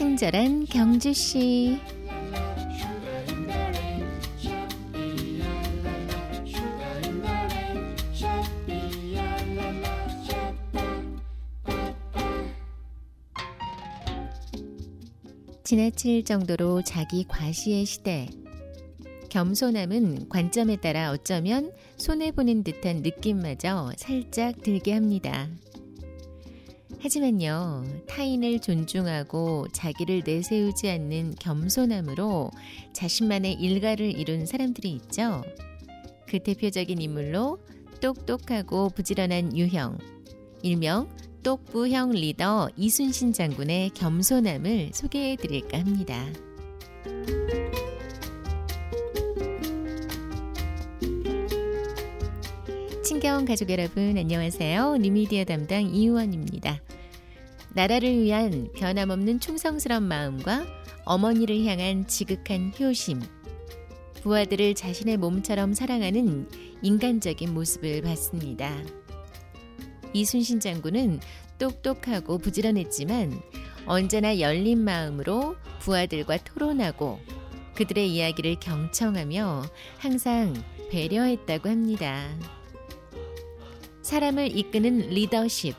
친절한 경주 씨. 지나칠 정도로 자기 과시의 시대. 겸손함은 관점에 따라 어쩌면 손해보는 듯한 느낌마저 살짝 들게 합니다. 하지만요, 타인을 존중하고 자기를 내세우지 않는 겸손함으로 자신만의 일가를 이룬 사람들이 있죠. 그 대표적인 인물로 똑똑하고 부지런한 유형, 일명 똑부형 리더 이순신 장군의 겸손함을 소개해 드릴까 합니다. 친경 가족 여러분 안녕하세요. 뉴미디어 담당 이우원입니다. 나라를 위한 변함없는 충성스러운 마음과 어머니를 향한 지극한 효심, 부하들을 자신의 몸처럼 사랑하는 인간적인 모습을 봤습니다. 이순신 장군은 똑똑하고 부지런했지만 언제나 열린 마음으로 부하들과 토론하고 그들의 이야기를 경청하며 항상 배려했다고 합니다. 사람을 이끄는 리더십,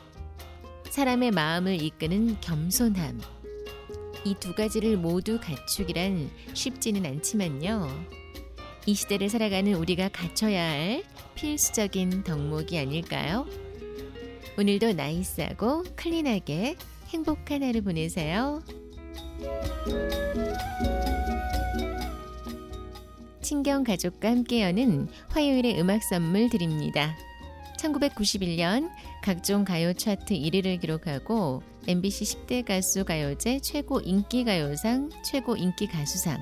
사람의 마음을 이끄는 겸손함. 이 두 가지를 모두 갖추기란 쉽지는 않지만요. 이 시대를 살아가는 우리가 갖춰야 할 필수적인 덕목이 아닐까요? 오늘도 나이스하고 클린하게 행복한 하루 보내세요. 친경 가족과 함께 여는 화요일의 음악 선물 드립니다. 1991년 각종 가요 차트 1위를 기록하고 MBC 10대 가수 가요제 최고 인기 가요상, 최고 인기 가수상,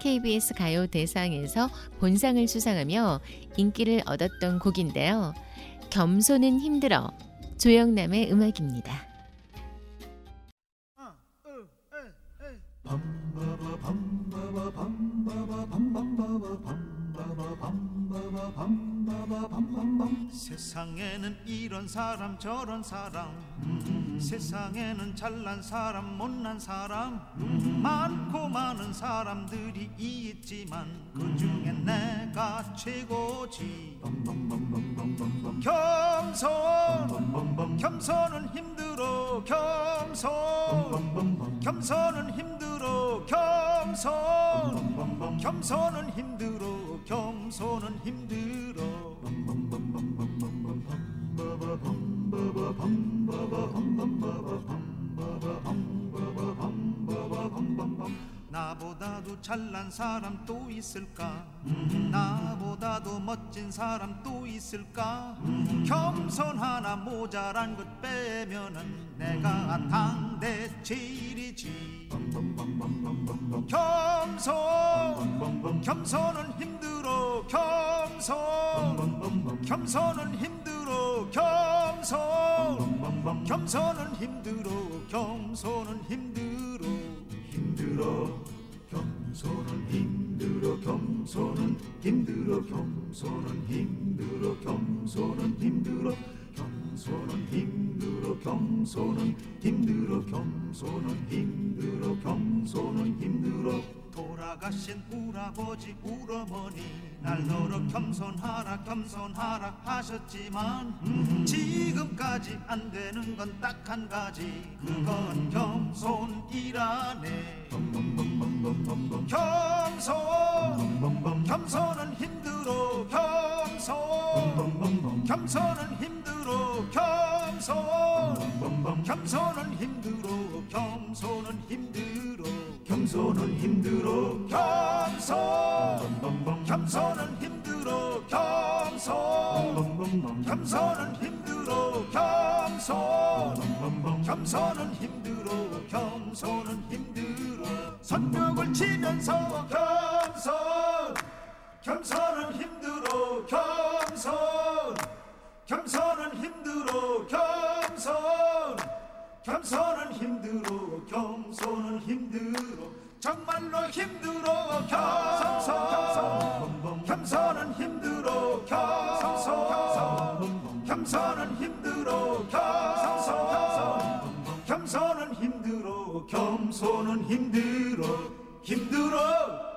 KBS 가요 대상에서 본상을 수상하며 인기를 얻었던 곡인데요. 겸손은 힘들어 조영남의 음악입니다. 세상에는 이런 사람 저런 사람. 음, 세상에는 잘난 사람 못난 사람. 음, 많고 많은 사람들이 있지만 그중에 내가 최고지. 겸손. 겸손은 힘들어 겸손. 겸손은 힘들어 겸손. 겸손은 힘들어 겸손은 힘들어 나보다도 잘난 사람 또 있을까? 나보다도 멋진 사람 또 있을까? 겸손 하나 모자란 것 빼면은 내가 당대 제일이지. 겸손 겸손은 힘들어. 겸손 겸손은 힘 겸손은 힘들어 겸손은 힘들어. 힘들어 겸손은 힘들어 겸손은 힘들어 겸손은 힘들어 겸손은 힘들어 겸손은 힘들어 겸손은 힘들어 겸손은 힘들어 겸손은 힘들어 돌아가신 우라버지 우러머니 날더러 겸손하라 겸손하라 하셨지만 지금까지 안 되는 건 딱 한 가지. 그건 겸손이라네. 겸손. 겸손은 힘들어 겸손. 겸손은 힘들어 겸손. 겸손은 힘들어 겸손은 힘들어 겸손은 힘들어 겸손. 겸손은 힘들어 겸손. 겸손은 힘들어 겸손. 겸손은 힘들어 겸손은 힘들어. 선벽을 치면서 겸손. 겸손은 힘들어 겸손. 겸손은 힘들어 겸손. 겸손은 힘들어 겸손은 힘들어 정말로 힘들어 겸손 겸손은 힘들어 겸손 겸손은 힘들어 겸손 겸손은 힘들어 겸손은 힘들어 힘들어